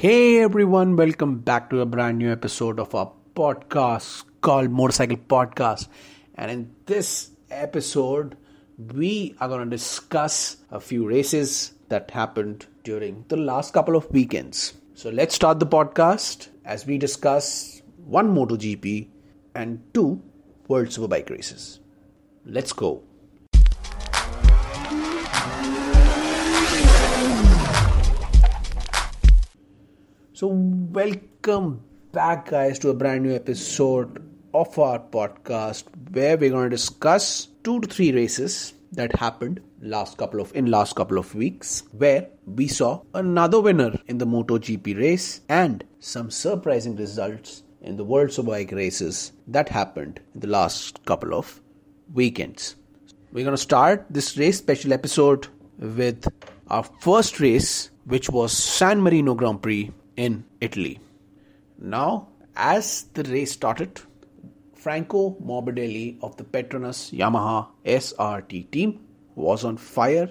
Hey everyone, welcome back to a brand new episode of our podcast called Motopsychcle Podcast. And in this episode, we are going to discuss a few races that happened during the last couple of weekends. So let's start the podcast as we discuss one MotoGP and two World Superbike races. Let's go. So, welcome back, guys, to a brand new episode of our podcast where we're going to discuss two to three races that happened last couple of in last couple of weeks where we saw another winner in the MotoGP race and some surprising results in the World Superbike races that happened in the last couple of weekends. We're going to start this race special episode with our first race which was San Marino Grand Prix in Italy. Now, as the race started, Franco Morbidelli of the Petronas Yamaha SRT team was on fire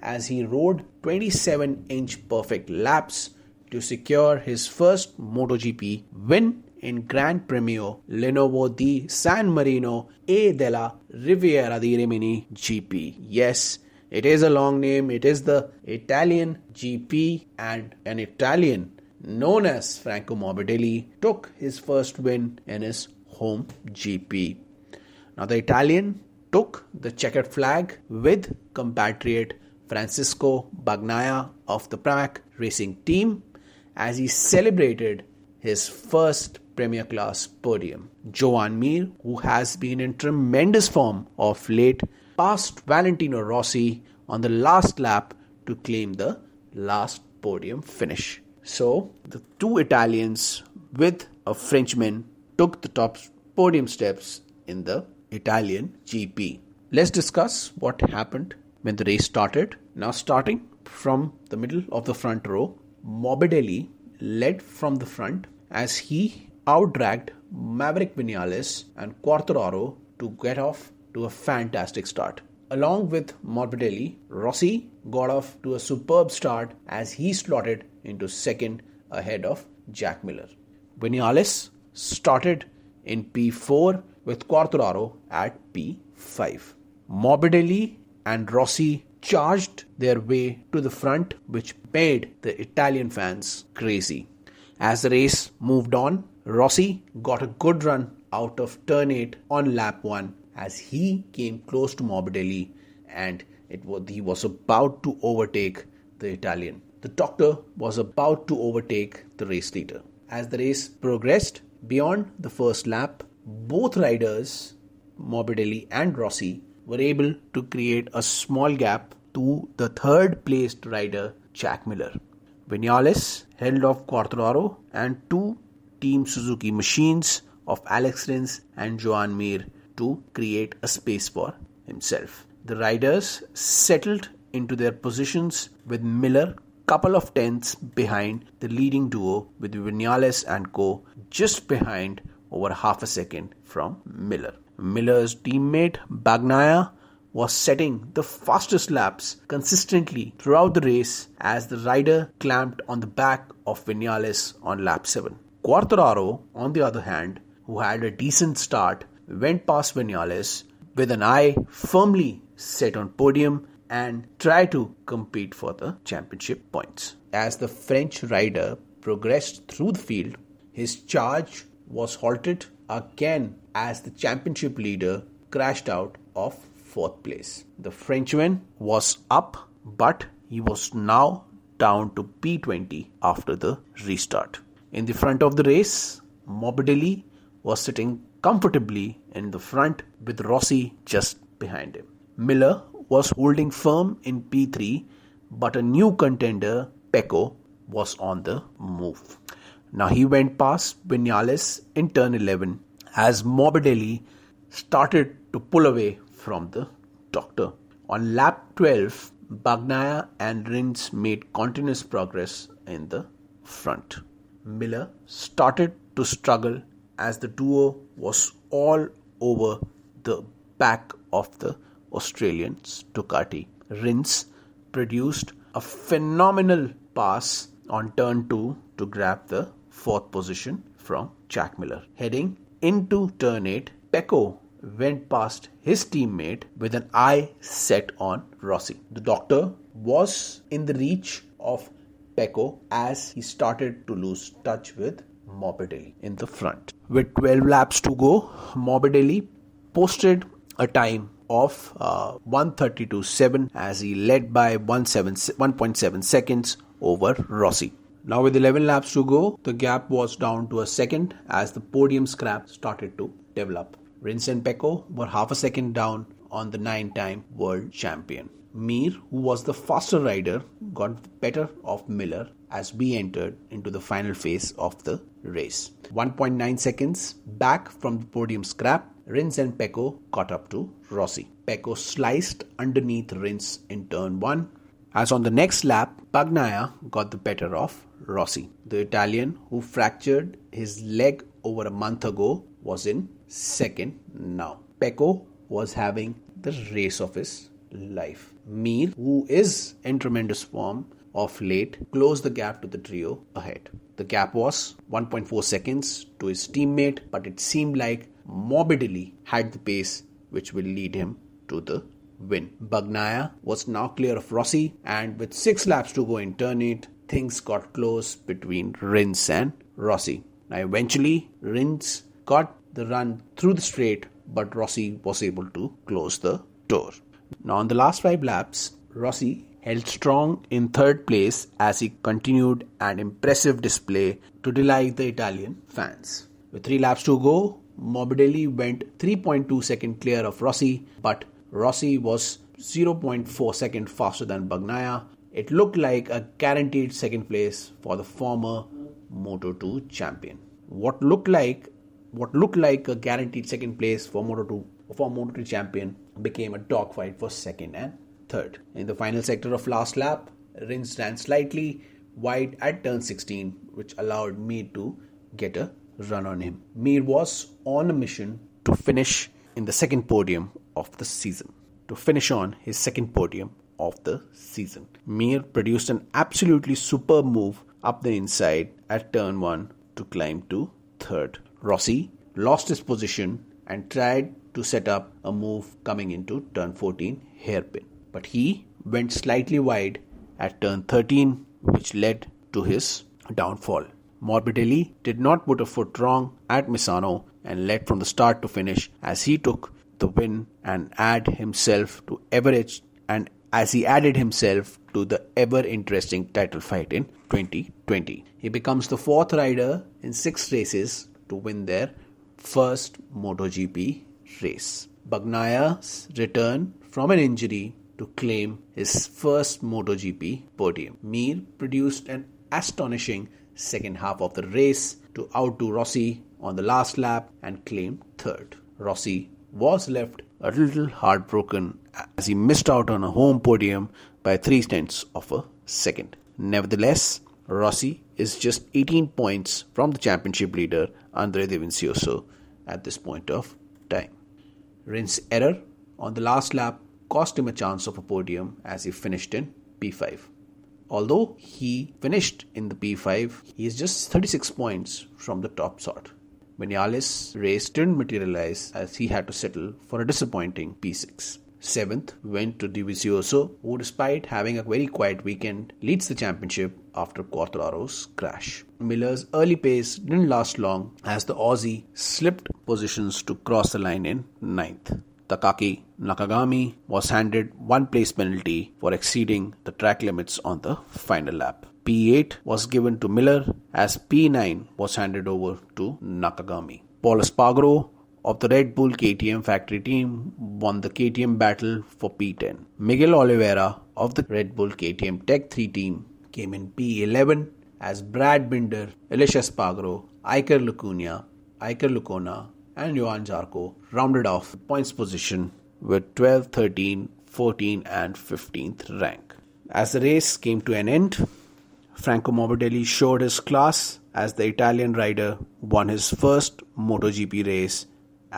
as he rode 27 inch perfect laps to secure his first MotoGP win in Grand Premio Lenovo di San Marino e della Riviera di Rimini GP. Yes, it is a long name, it is the Italian GP, and an Italian known as Franco Morbidelli, took his first win in his home GP. Now, the Italian took the checkered flag with compatriot Francisco Bagnaia of the Pramac Racing Team as he celebrated his first Premier Class podium. Joan Mir, who has been in tremendous form of late, passed Valentino Rossi on the last lap to claim the last podium finish. So the two Italians with a Frenchman took the top podium steps in the Italian GP. Let's discuss what happened when the race started. Now, starting from the middle of the front row, Morbidelli led from the front as he outdragged Maverick Vinales and Quartararo to get off to a fantastic start. Along with Morbidelli, Rossi got off to a superb start as he slotted into second ahead of Jack Miller. Vinales started in P4 with Quartararo at P5. Morbidelli and Rossi charged their way to the front, which made the Italian fans crazy. As the race moved on, Rossi got a good run out of turn 8 on lap 1 as he came close to Morbidelli and it was, he was about to overtake the Italian. The doctor was about to overtake the race leader. As the race progressed beyond the first lap, both riders, Morbidelli and Rossi, were able to create a small gap to the third placed rider, Jack Miller. Vinales held off Quartararo and two Team Suzuki machines of Alex Rins and Joan Mir to create a space for himself. The riders settled into their positions with Miller couple of tenths behind the leading duo with Vinales and co just behind over half a second from Miller. Miller's teammate Bagnaia was setting the fastest laps consistently throughout the race as the rider clamped on the back of Vinales on lap 7. Quartararo, on the other hand, who had a decent start, went past Vinales with an eye firmly set on podium and try to compete for the championship points. As the French rider progressed through the field, his charge was halted again as the championship leader crashed out of fourth place. The Frenchman was up, but he was now down to P20 after the restart. In the front of the race, Morbidelli was sitting comfortably in the front with Rossi just behind him. Miller was holding firm in P3, but a new contender, Pecco, was on the move. Now he went past Vinales in turn 11 as Morbidelli started to pull away from the doctor. On lap 12, Bagnaia and Rins made continuous progress in the front. Miller started to struggle as the duo was all over the back of the Australians Ducati. Rins produced a phenomenal pass on turn 2 to grab the fourth position from Jack Miller. Heading into turn 8, Pecco went past his teammate with an eye set on Rossi. The doctor was in the reach of Pecco as he started to lose touch with Morbidelli in the front. With 12 laps to go, Morbidelli posted a time of uh, 132.7 as he led by 1.7 seconds over Rossi. Now, with 11 laps to go, the gap was down to a second as the podium scrap started to develop. Rins and Pecco were half a second down on the nine time world champion. Mir, who was the faster rider, got better of Miller as we entered into the final phase of the race. 1.9 seconds back from the podium scrap, Rins and Pecco caught up to Rossi. Pecco sliced underneath Rins in turn 1. As on the next lap, Bagnaia got the better of Rossi. The Italian, who fractured his leg over a month ago, was in second now. Pecco was having the race of his life. Who is in tremendous form of late, closed the gap to the trio ahead. The gap was 1.4 seconds to his teammate, but it seemed like Morbidelli had the pace which will lead him to the win. Bagnaia was now clear of Rossi, and with six laps to go in turn 8, things got close between Rins and Rossi. Now, eventually, Rins got the run through the straight, but Rossi was able to close the door. Now, on the last five laps, Rossi held strong in third place as he continued an impressive display to delight the Italian fans. With three laps to go, Morbidelli went 3.2 seconds clear of Rossi, but Rossi was 0.4 seconds faster than Bagnaia. It looked like a guaranteed second place for the former Moto2 champion. What looked like what looked like a guaranteed second place for Moto2 for Moto2 champion became a dogfight for second and third. In the final sector of last lap, Rins ran slightly wide at turn 16, which allowed Mir to get a run on him. Mir was on a mission to finish in the second podium of the season. To finish on his second podium of the season. Mir produced an absolutely superb move up the inside at turn 1 to climb to third. Rossi lost his position and tried to set up a move coming into turn 14 hairpin. But he went slightly wide at turn 13, which led to his downfall. Morbidelli did not put a foot wrong at Misano and led from the start to finish as he took the win and add himself to Everett and as he added himself to the ever interesting title fight in 2020. He becomes the fourth rider in six races to win their first MotoGP race. Bagnaia's return from an injury to claim his first MotoGP podium. Mir produced an astonishing second half of the race to outdo Rossi on the last lap and claim third. Rossi was left a little heartbroken as he missed out on a home podium by three tenths of a second. Nevertheless, Rossi is just 18 points from the championship leader Andre Dovizioso at this point of time. Rins' error on the last lap cost him a chance of a podium as he finished in P5. Although he finished in the P5, he is just 36 points from the top sort. Vinales' race didn't materialize as he had to settle for a disappointing P6. Seventh went to Dovizioso, who, despite having a very quiet weekend, leads the championship after Quartararo's crash. Miller's early pace didn't last long as the Aussie slipped positions to cross the line in ninth. Takaaki Nakagami was handed one place penalty for exceeding the track limits on the final lap. P8 was given to Miller as P9 was handed over to Nakagami. Pol Espargaro of the Red Bull KTM factory team won the KTM battle for P10. Miguel Oliveira of the Red Bull KTM Tech 3 team came in P11 as Brad Binder, Aleix Espargaro, Iker Lecuona, Iker Lecuona and Johann Zarco rounded off the points position with 12, 13, 14 and 15th rank. As the race came to an end, Franco Morbidelli showed his class as the Italian rider won his first MotoGP race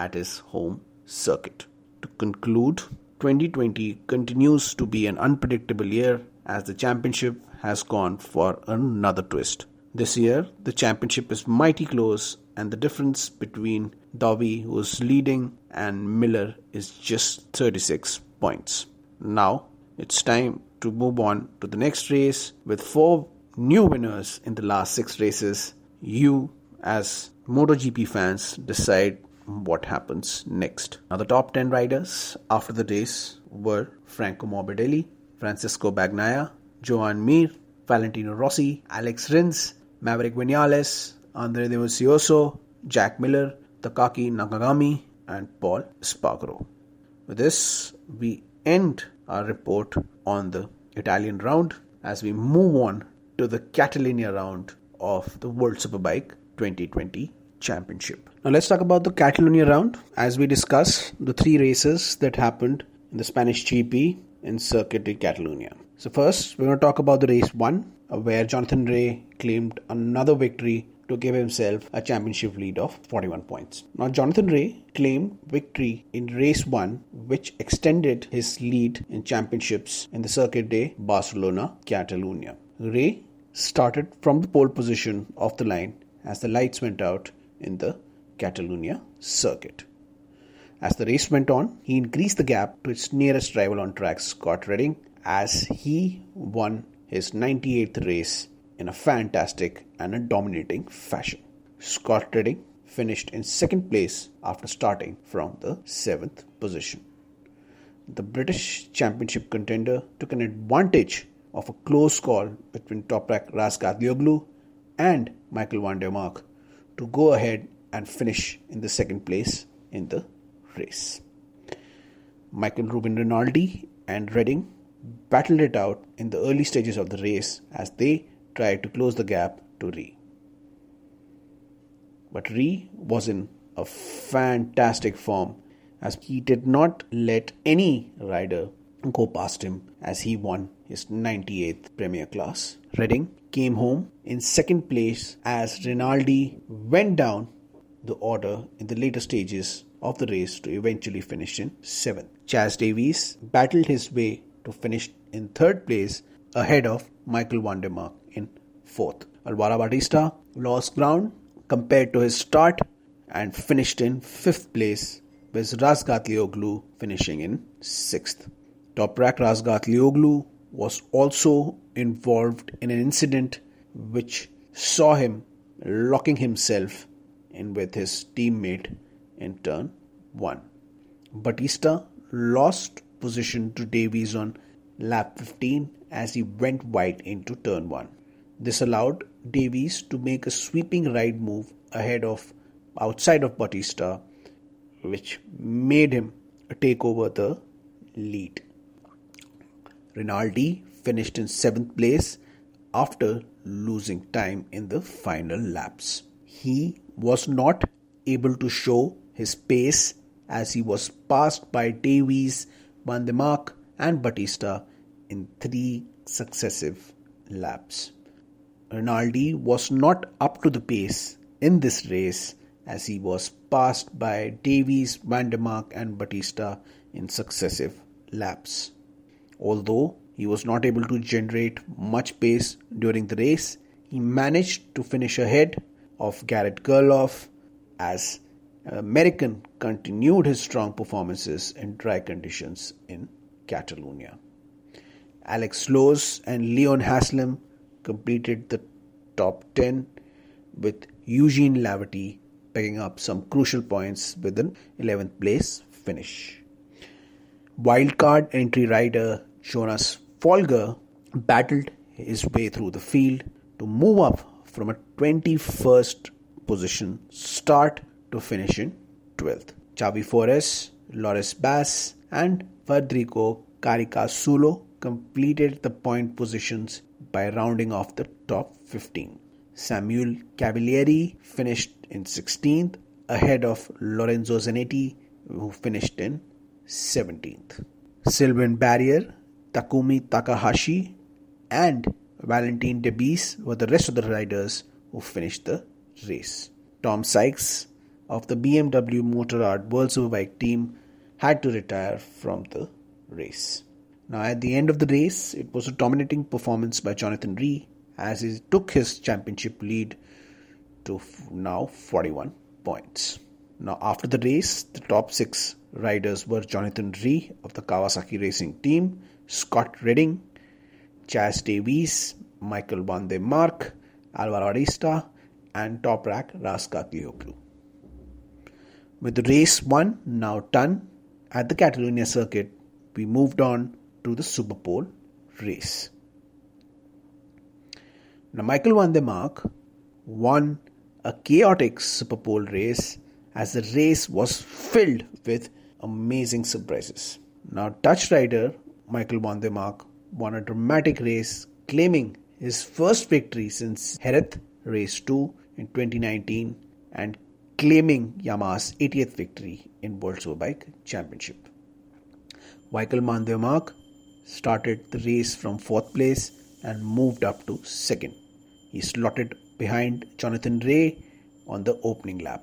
at his home circuit. To conclude, 2020 continues to be an unpredictable year as the championship has gone for another twist. This year, the championship is mighty close, and the difference between Dovi, who's leading, and Miller is just 36 points. Now, it's time to move on to the next race with four new winners in the last six races. You, as MotoGP fans, decide what happens next. Now, the top 10 riders after the race were Franco Morbidelli, Francisco Bagnaia, Joan Mir, Valentino Rossi, Alex Rins, Maverick Vinales, Andre Dovizioso, Jack Miller, Takaaki Nakagami, and Pol Espargaro. With this, we end our report on the Italian round as we move on to the Catalonia round of the World Superbike 2020 Championship. Now let's talk about the Catalonia round as we discuss the three races that happened in the Spanish GP in Circuit de Catalunya. So first, we're going to talk about the race 1 where Jonathan Rea claimed another victory to give himself a championship lead of 41 points. Now, Jonathan Rea claimed victory in race 1, which extended his lead in championships in the Circuit de Barcelona, Catalunya. Rea started from the pole position of the line as the lights went out in the Catalonia circuit. As the race went on, he increased the gap to its nearest rival on track, Scott Redding, as he won his 98th race in a fantastic and a dominating fashion. Scott Redding finished in second place after starting from the seventh position. The British Championship contender took an advantage of a close call between top Toprak Razgatlioglu and Michael van der Mark to go ahead and finish in the second place in the race. Michael Ruben Rinaldi and Redding battled it out in the early stages of the race as they tried to close the gap to Rea. But Rea was in a fantastic form as he did not let any rider go past him as he won his 98th Premier Class. Redding came home in second place as Rinaldi went down the order in the later stages of the race to eventually finish in seventh. Chaz Davies battled his way to finish in third place ahead of Michael van der Mark in fourth. Alvaro Bautista lost ground compared to his start and finished in fifth place, with Razgatlioglu finishing in sixth. Toprak Razgatlioglu was also involved in an incident which saw him locking himself in with his teammate in turn 1. Bautista lost position to Davies on lap 15 as he went wide into turn 1. This allowed Davies to make a sweeping right move ahead of outside of Bautista, which made him take over the lead. Rinaldi finished in seventh place after losing time in the final laps. He was not able to show his pace as he was passed by Davies, Van der Mark, and Bautista in three successive laps. Rinaldi was not up to the pace in this race as he was passed by Davies, Van Mark, and Bautista in successive laps. Although he was not able to generate much pace during the race, he managed to finish ahead of Garrett Gerloff as American continued his strong performances in dry conditions in Catalonia. Alex Lowes and Leon Haslam completed the top 10 with Eugene Laverty picking up some crucial points with an 11th place finish. Wildcard entry rider Jonas Folger battled his way through the field to move up from a 21st position start to finish in 12th. Xavi Forés, Loris Baz, and Federico Caricasulo completed the point positions by rounding off the top 15. Samuel Cavalieri finished in 16th, ahead of Lorenzo Zanetti, who finished in 17th. Sylvain Barrier, Takumi Takahashi, and Valentin Debise were the rest of the riders who finished the race. Tom Sykes of the BMW Motorrad World Superbike team had to retire from the race. Now, at the end of the race, it was a dominating performance by Jonathan Rea as he took his championship lead to now 41 points. Now, after the race, the top six riders were Jonathan Rea of the Kawasaki Racing Team, Scott Redding, Chaz Davies, Michael Van der Mark, Alvaro Bautista, and Toprak Razgatlioglu. With the race one now done at the Catalonia circuit, we moved on to the Superpole race. Now, Michael Van der Mark won a chaotic Superpole race as the race was filled with amazing surprises. Now, Dutch rider Michael Van der Mark won a dramatic race, claiming his first victory since Jerez Race 2 in 2019 and claiming Yamaha's 80th victory in World Superbike Championship. Michael Van der Mark started the race from 4th place and moved up to 2nd. He slotted behind Jonathan Rea on the opening lap.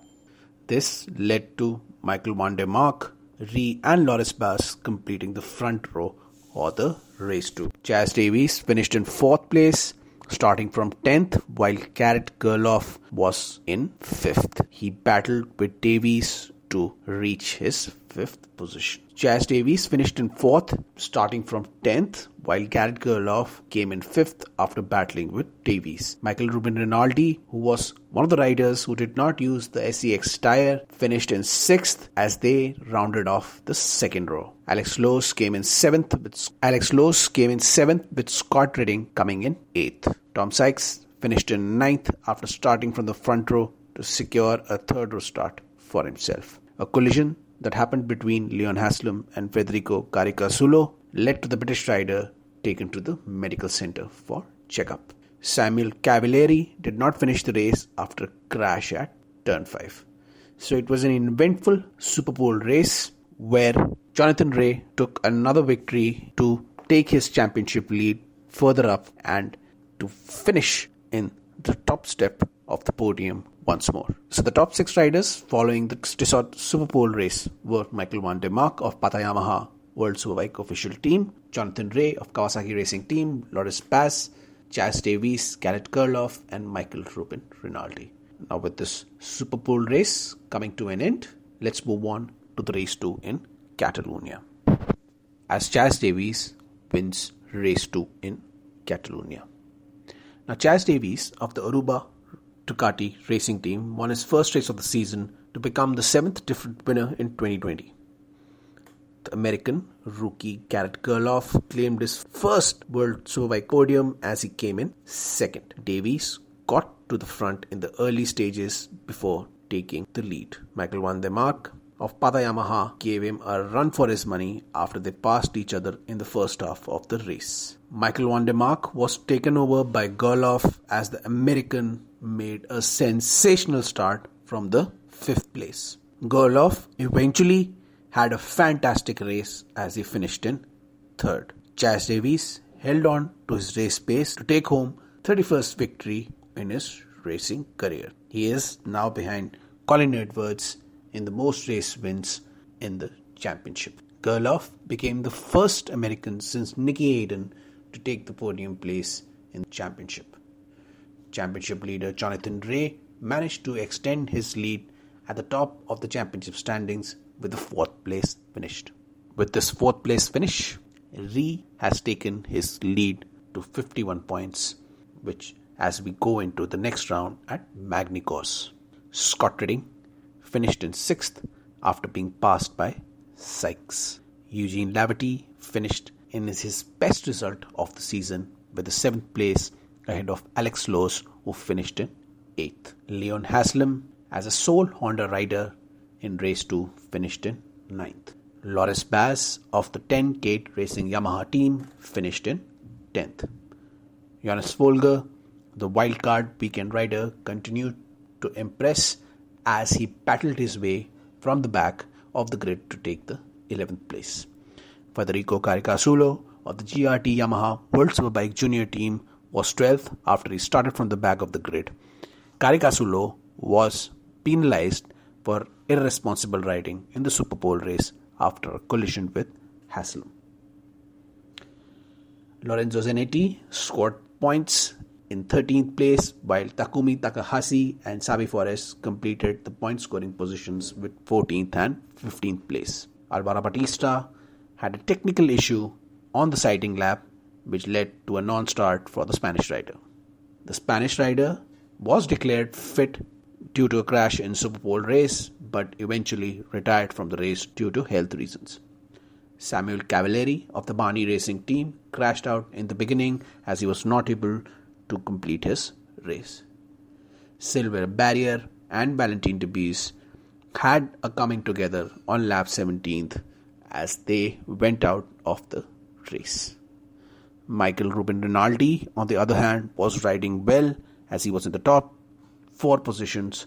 This led to Michael Van der Mark, Rea and Loris Baz completing the front row or the race 2. Chaz Davies finished in 4th place starting from 10th while Garrett Gerloff was in 5th. He battled with Davies to reach his 5th position. Chaz Davies finished in 4th starting from 10th while Garrett Gerloff came in 5th after battling with Davies. Michael Ruben Rinaldi, who was one of the riders who did not use the SCX tire, finished in 6th as they rounded off the second row. Alex Lowes came in 7th with Alex Lowes came in 7th with Scott Redding coming in 8th. Tom Sykes finished in ninth after starting from the front row to secure a third row start for himself. A collision that happened between Leon Haslam and Federico Caricasulo led to the British rider taken to the medical center for checkup. Samuel Cavalieri did not finish the race after a crash at turn 5. So it was an eventful Superpole race where Jonathan Rea took another victory to take his championship lead further up and to finish in the top step of the podium once more. So the top six riders following the Tissot Superpole race were Michael Van der Mark of Pata Yamaha World Superbike official team, Jonathan Rea of Kawasaki Racing Team, Loris Baz, Chaz Davies, Garrett Gerloff, and Michael Ruben Rinaldi. Now with this Superpole race coming to an end, let's move on to the race 2 in Catalonia. As Chaz Davies wins race 2 in Catalonia. Now Chaz Davies of the Aruba Ducati racing team won his first race of the season to become the seventh different winner in 2020. The American rookie Garrett Gerloff claimed his first World Superbike podium as he came in second. Davies got to the front in the early stages before taking the lead. Michael Van der Mark of Pata Yamaha gave him a run for his money after they passed each other in the first half of the race. Michael Van der Mark was taken over by Gerloff as the American made a sensational start from the fifth place. Gerloff eventually had a fantastic race as he finished in third. Chaz Davies held on to his race pace to take home 31st victory in his racing career. He is now behind Colin Edwards in the most race wins in the championship. Gerloff became the first American since Nicky Hayden to take the podium place in the championship. Championship leader Jonathan Rea managed to extend his lead at the top of the championship standings with the fourth place finished. With this fourth place finish, Rea has taken his lead to 51 points, which as we go into the next round at Magny-Cours. Scott Redding finished in sixth after being passed by Sykes. Eugene Laverty finished in his best result of the season with the seventh place ahead of Alex Lowes, who finished in 8th. Leon Haslam, as a sole Honda rider in race 2, finished in ninth. Loris Baz of the Ten Kate Racing Yamaha team finished in 10th. Jonas Folger, the wildcard weekend rider, continued to impress as he battled his way from the back of the grid to take the 11th place. Federico Caricasulo of the GRT Yamaha World Superbike Junior team was 12th after he started from the back of the grid. Caricasulo was penalized for irresponsible riding in the Superpole race after a collision with Haslam. Lorenzo Zanetti scored points in 13th place, while Takumi Takahashi and Xavi Forés completed the point scoring positions with 14th and 15th place. Alvaro Bautista had a technical issue on the sighting lap, which led to a non start for the Spanish rider. The Spanish rider was declared fit due to a crash in Super Pole race, but eventually retired from the race due to health reasons. Samuel Cavalieri of the Barni Racing team crashed out in the beginning as he was not able to complete his race. Sylvain Barrier and Valentin Debise had a coming together on lap 17th as they went out of the race. Michael Ruben Rinaldi, on the other hand, was riding well as he was in the top four positions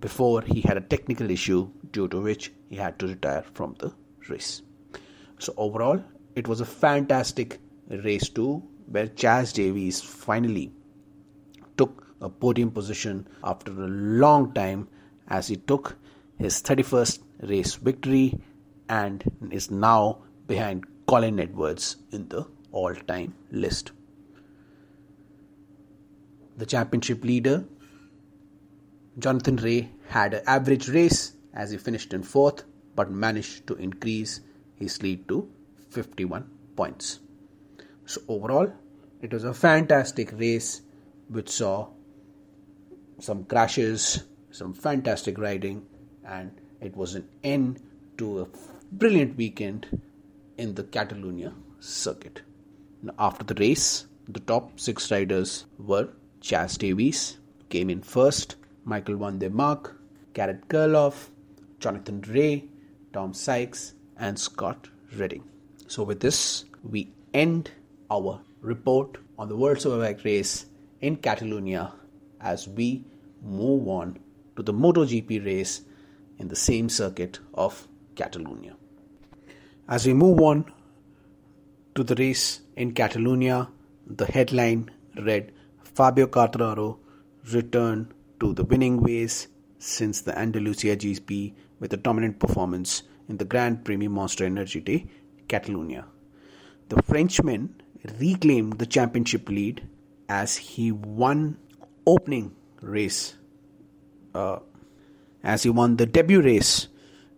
before he had a technical issue due to which he had to retire from the race. So, overall, it was a fantastic race too, where Chaz Davies finally took a podium position after a long time as he took his 31st race victory and is now behind Colin Edwards in the all time list. The championship leader, Jonathan Rea, had an average race as he finished in fourth but managed to increase his lead to 51 points. So, overall, it was a fantastic race which saw some crashes, some fantastic riding, and it was an end to a brilliant weekend in the Catalonia circuit. Now, after the race, the top six riders were Chaz Davies, came in first, Michael van der Mark, Garrett Gerloff, Jonathan Rea, Tom Sykes, and Scott Redding. So, with this, we end our report on the World Superbike race in Catalonia as we move on to the MotoGP race in the same circuit of Catalonia. As we move on to the race in Catalonia, the headline read Fabio Quartararo returned to the winning ways since the Andalusia GP with a dominant performance in the Grand Premio Monster Energy de, Catalonia. The Frenchman reclaimed the championship lead as he won opening race uh, as he won the debut race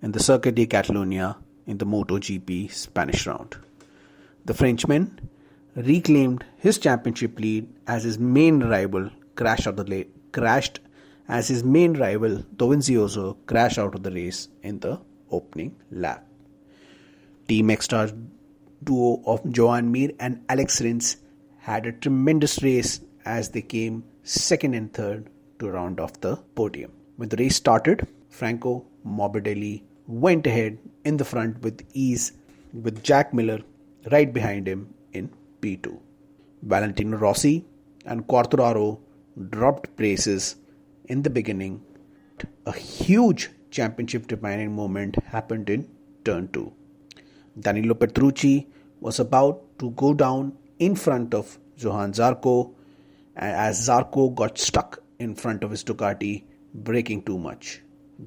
in the Circuit de Catalunya in the MotoGP Spanish round. The Frenchman reclaimed his championship lead as his main rival crashed out the la- crashed as his main rival Dovizioso crashed out of the race in the opening lap. Team Ecstar duo of Joan Mir and Alex Rins had a tremendous race as they came second and third to round off the podium. When the race started, Franco Morbidelli went ahead in the front with ease, with Jack Miller right behind him in P2. Valentino Rossi and Quartararo dropped places in the beginning. A huge championship defining moment happened in turn 2. Danilo Petrucci was about to go down in front of Johann Zarco as Zarco got stuck in front of his Ducati, braking too much.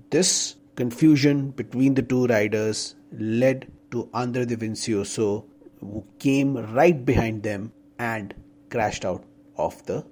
This confusion between the two riders led to Andre Dovizioso, who came right behind them and crashed out of the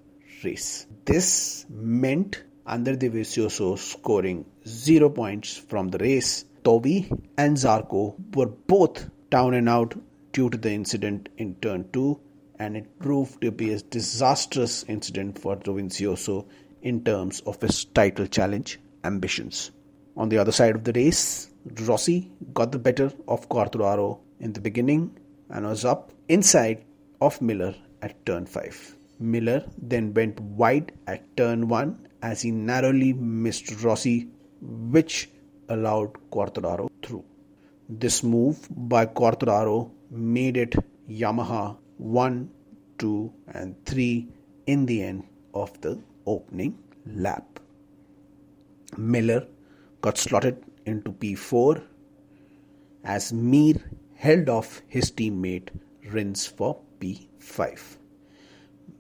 race. This meant Andre De Dovizioso scoring zero points from the race. Dovi and Zarco were both down and out due to the incident in turn 2 and it proved to be a disastrous incident for Dovizioso in terms of his title challenge ambitions. On the other side of the race, Rossi got the better of Quartararo in the beginning and was up inside of Miller at turn 5. Miller then went wide at turn 1 as he narrowly missed Rossi, which allowed Quartararo through. This move by Quartararo made it Yamaha 1, 2, and 3 in the end of the opening lap. Miller got slotted into P4 as Mir held off his teammate Rins for P5.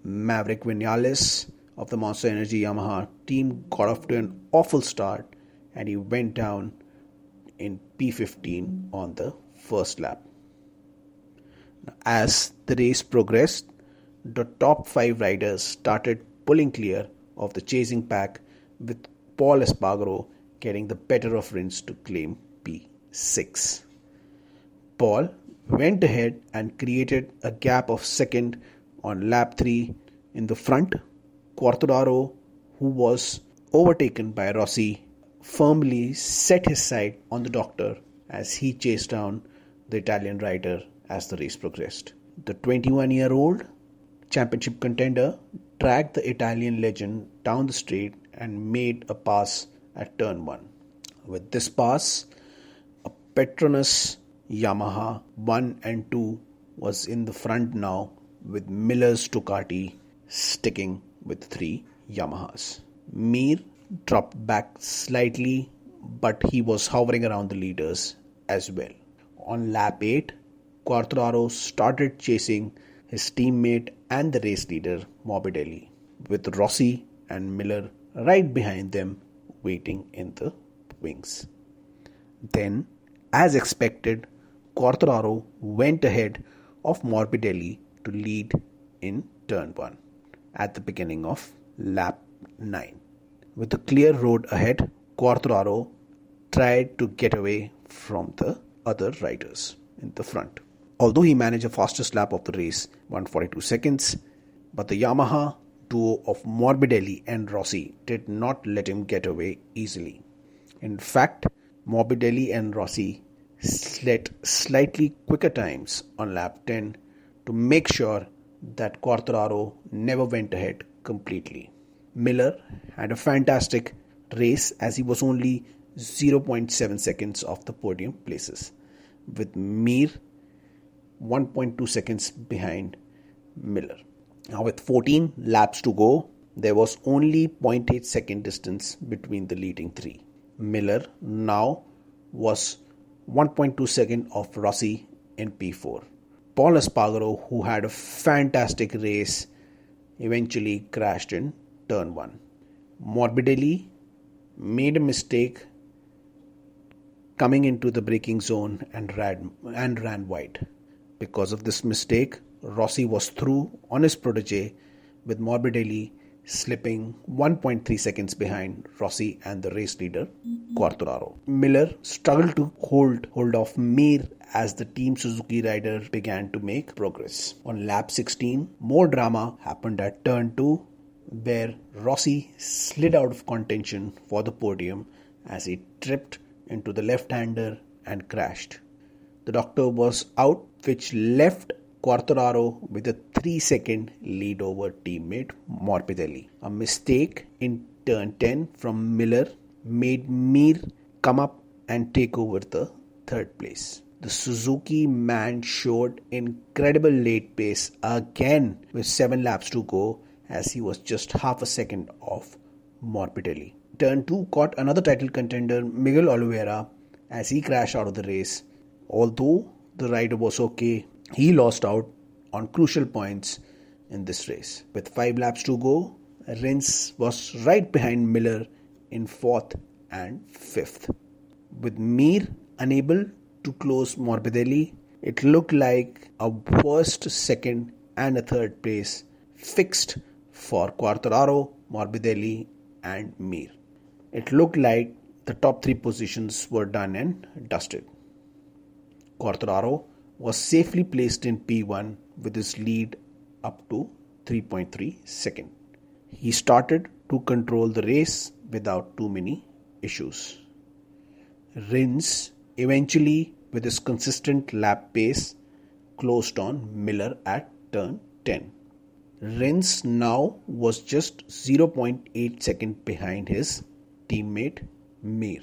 Maverick Vinales of the Monster Energy Yamaha team got off to an awful start and he went down in P15 on the first lap. As the race progressed, the top five riders started pulling clear of the chasing pack, with Pol Espargaro getting the better of Rins to claim P6. Pol went ahead and created a gap of second on lap 3 in the front. Quartararo, who was overtaken by Rossi, firmly set his sight on the doctor as he chased down the Italian rider as the race progressed. The 21 year old championship contender dragged the Italian legend down the straight and made a pass at turn 1. With this pass, a Petronas Yamaha 1 and 2 was in the front now, with Miller's Ducati sticking with three Yamahas. Mir dropped back slightly, but he was hovering around the leaders as well. On lap 8, Quartararo started chasing his teammate and the race leader Morbidelli, with Rossi and Miller right behind them waiting in the wings. Then, as expected, Quartararo went ahead of Morbidelli to lead in turn 1 at the beginning of lap 9. With a clear road ahead, Quartararo tried to get away from the other riders in the front. Although he managed a fastest lap of the race, 142 seconds, but the Yamaha duo of Morbidelli and Rossi did not let him get away easily. In fact, Morbidelli and Rossi set slightly quicker times on lap 10 to make sure that Quartararo never went ahead completely. Miller had a fantastic race as he was only 0.7 seconds off the podium places, with Mir 1.2 seconds behind Miller. Now, with 14 laps to go, there was only 0.8 second distance between the leading three. Miller now was 1.2 second of Rossi in P4. Pol Espargaro, who had a fantastic race, eventually crashed in turn 1. Morbidelli made a mistake coming into the braking zone and ran, and ran wide. Because of this mistake, Rossi was through on his protege with Morbidelli slipping 1.3 seconds behind Rossi and the race leader Quartararo. Miller struggled to hold hold of Mir as the Team Suzuki rider began to make progress. On lap 16, more drama happened at turn 2 where Rossi slid out of contention for the podium as he tripped into the left-hander and crashed. The doctor was out which left Quartararo with a 3 second lead over teammate Morbidelli. A mistake in turn 10 from Miller made Mir come up and take over the third place. The Suzuki man showed incredible late pace again with 7 laps to go as he was just half a second off Morbidelli. Turn 2 caught another title contender Miguel Oliveira as he crashed out of the race. Although the rider was okay, he lost out on crucial points in this race. With 5 laps to go, Rins was right behind Miller in 4th and 5th. With Mir unable to close Morbidelli, it looked like a worst second and a third place fixed for Quartararo, Morbidelli, and Mir. It looked like the top three positions were done and dusted. Quartararo was safely placed in P1 with his lead up to 3.3 second. He started to control the race without too many issues. Rins eventually, with his consistent lap pace, closed on Miller at turn 10. Rins now was just 0.8 second behind his teammate Mir.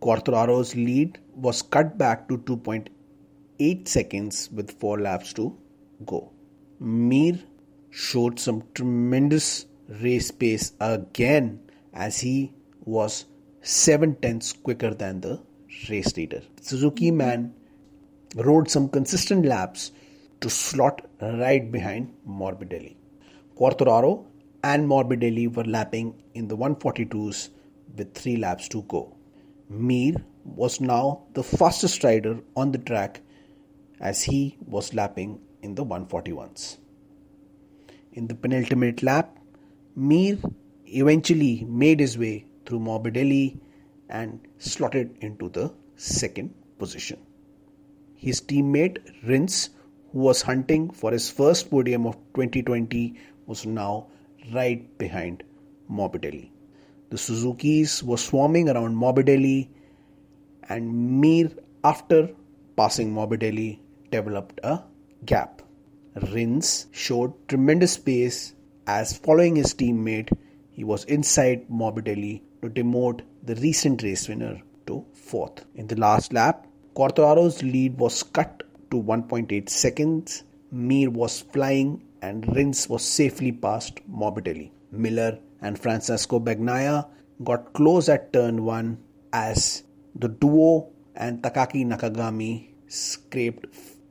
Quartararo's lead was cut back to 2.8 seconds with 4 laps to go. Mir showed some tremendous race pace again as he was 7 tenths quicker than the race leader. Suzuki man rode some consistent laps to slot right behind Morbidelli. Quartararo and Morbidelli were lapping in the 142s with 3 laps to go. Mir was now the fastest rider on the track as he was lapping in the 141s. In the penultimate lap, Mir eventually made his way through Morbidelli and slotted into the second position. His teammate Rins, who was hunting for his first podium of 2020, was now right behind Morbidelli. The Suzukis were swarming around Morbidelli, and Mir, after passing Morbidelli, developed a gap. Rins showed tremendous pace as following his teammate, he was inside Morbidelli to demote the recent race winner to fourth. In the last lap, Quartararo's lead was cut to 1.8 seconds. Mir was flying and Rins was safely past Morbidelli. Miller and Francesco Bagnaia got close at turn 1 as the duo and Takaaki Nakagami scraped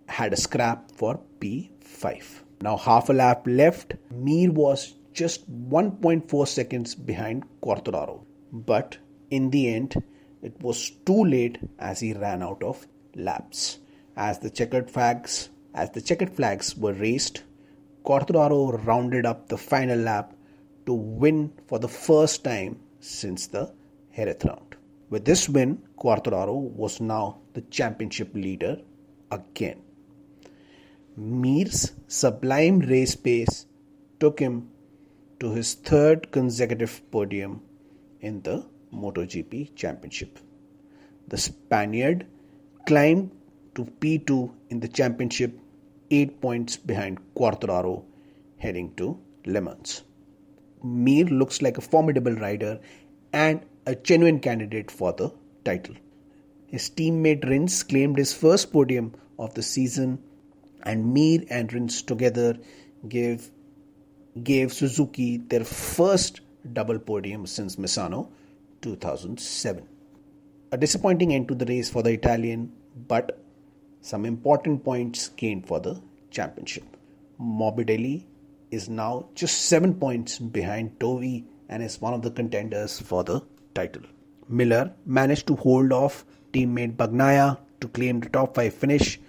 had a scrap for P5. Now half a lap left, Mir was just 1.4 seconds behind Quartararo. But in the end, it was too late as he ran out of laps. As the checkered flags as the checkered flags were raised, Quartararo rounded up the final lap to win for the first time since the Jerez round. With this win, Quartararo was now the championship leader again. Mir's sublime race pace took him to his third consecutive podium in the MotoGP Championship. The Spaniard climbed to P2 in the championship, 8 points behind Quartararo, heading to Le Mans. Mir looks like a formidable rider and a genuine candidate for the title. His teammate Rins claimed his first podium of the season, and Mir and Rins together gave gave Suzuki their first double podium since Misano 2007. A disappointing end to the race for the Italian, but some important points gained for the championship. Morbidelli is now just 7 points behind Dovi and is one of the contenders for the title. Miller managed to hold off teammate Bagnaia to claim the top 5 finish,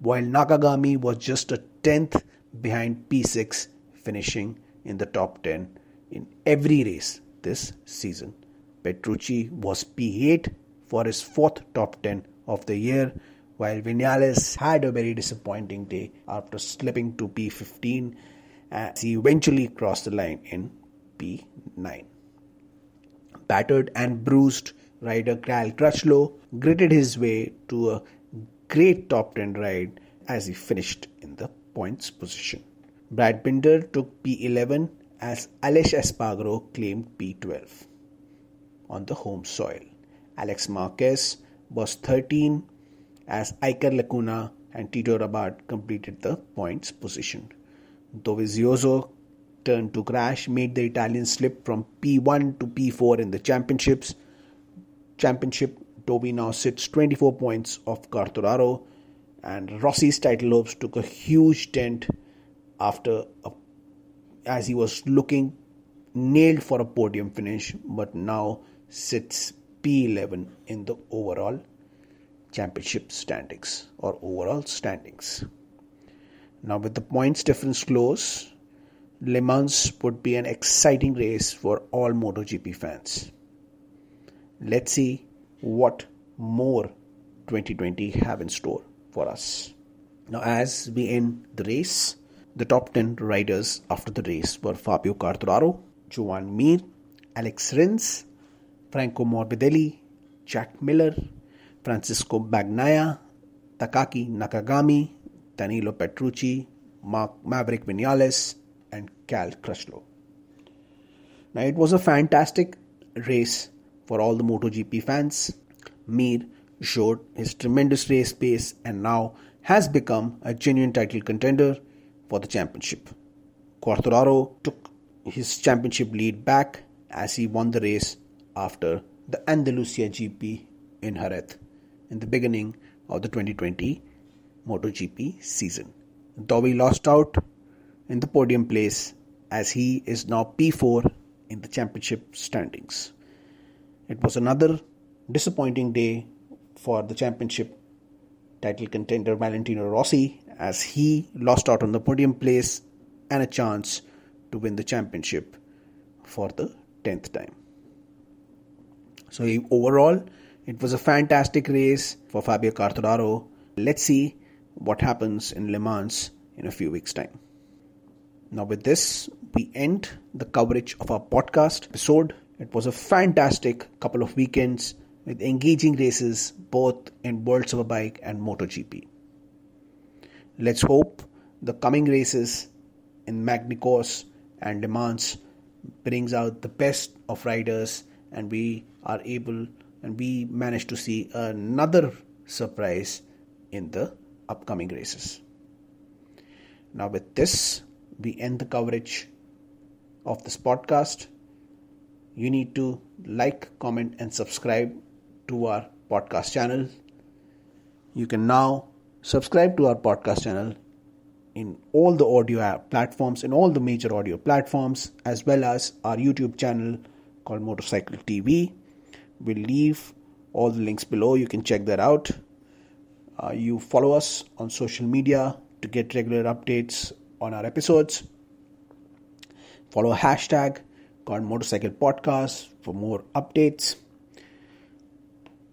while Nakagami was just a 10th behind P6, finishing in the top 10 in every race this season. Petrucci was P8 for his fourth top 10 of the year, while Vinales had a very disappointing day after slipping to P15 as he eventually crossed the line in P9. Battered and bruised rider Cal Crutchlow gritted his way to a great top 10 ride as he finished in the points position. Brad Binder took P11 as Aleix Espargaro claimed P12 on the home soil. Alex Marquez was 13 as Iker Lecuona and Tito Rabat completed the points position. Dovizioso turn to crash made the Italians slip from P1 to P4 in the championships. Championship Dovi now sits 24 points off Quartararo, and Rossi's title hopes took a huge dent after a, as he was looking nailed for a podium finish, but now sits P11 in the overall championship standings or overall standings. Now, with the points difference close, Le Mans would be an exciting race for all MotoGP fans. Let's see what more 2020 have in store for us. Now, as we end the race, the top 10 riders after the race were Fabio Quartararo, Joan Mir, Alex Rins, Franco Morbidelli, Jack Miller, Francisco Bagnaia, Takaaki Nakagami, Danilo Petrucci, Mark Maverick Vinales, and Cal Crutchlow. Now, it was a fantastic race for all the MotoGP fans. Mir showed his tremendous race pace and now has become a genuine title contender for the championship. Quartararo took his championship lead back as he won the race after the Andalusia GP in Jerez in the beginning of the 2020 MotoGP season. Dovi lost out in the podium place as he is now P4 in the championship standings. It was another disappointing day for the championship title contender Valentino Rossi as he lost out on the podium place and a chance to win the championship for the 10th time. So, overall, it was a fantastic race for Fabio Quartararo. Let's see what happens in Le Mans in a few weeks' time. Now, with this, we end the coverage of our podcast episode. It was a fantastic couple of weekends with engaging races both in World Superbike and MotoGP. Let's hope the coming races in Magny-Cours and Le Mans brings out the best of riders and we are able and we manage to see another surprise in the upcoming races. Now, with this, we end the coverage of this podcast. You need to like, comment, and subscribe to our podcast channel. You can now subscribe to our podcast channel in all the audio platforms, in all the major audio platforms, as well as our YouTube channel called Motopsychcle TV. We'll leave all the links below. You can check that out. Uh, you follow us on social media to get regular updates on our episodes. Follow hashtag called Motopsychcle Podcast for more updates.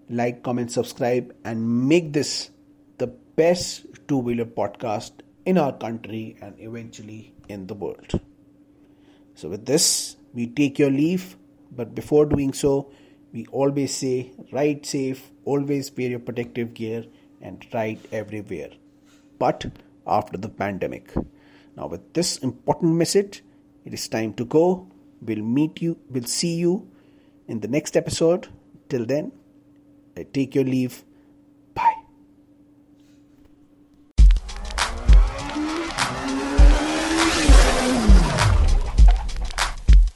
Like, comment, subscribe, and make this the best two wheeler podcast in our country and eventually in the world. So, with this, we take your leave, but before doing so, we always say ride safe, always wear your protective gear, and ride everywhere. But after the pandemic. Now, with this important message, it is time to go. We'll meet you, we'll see you in the next episode. Till then, I take your leave.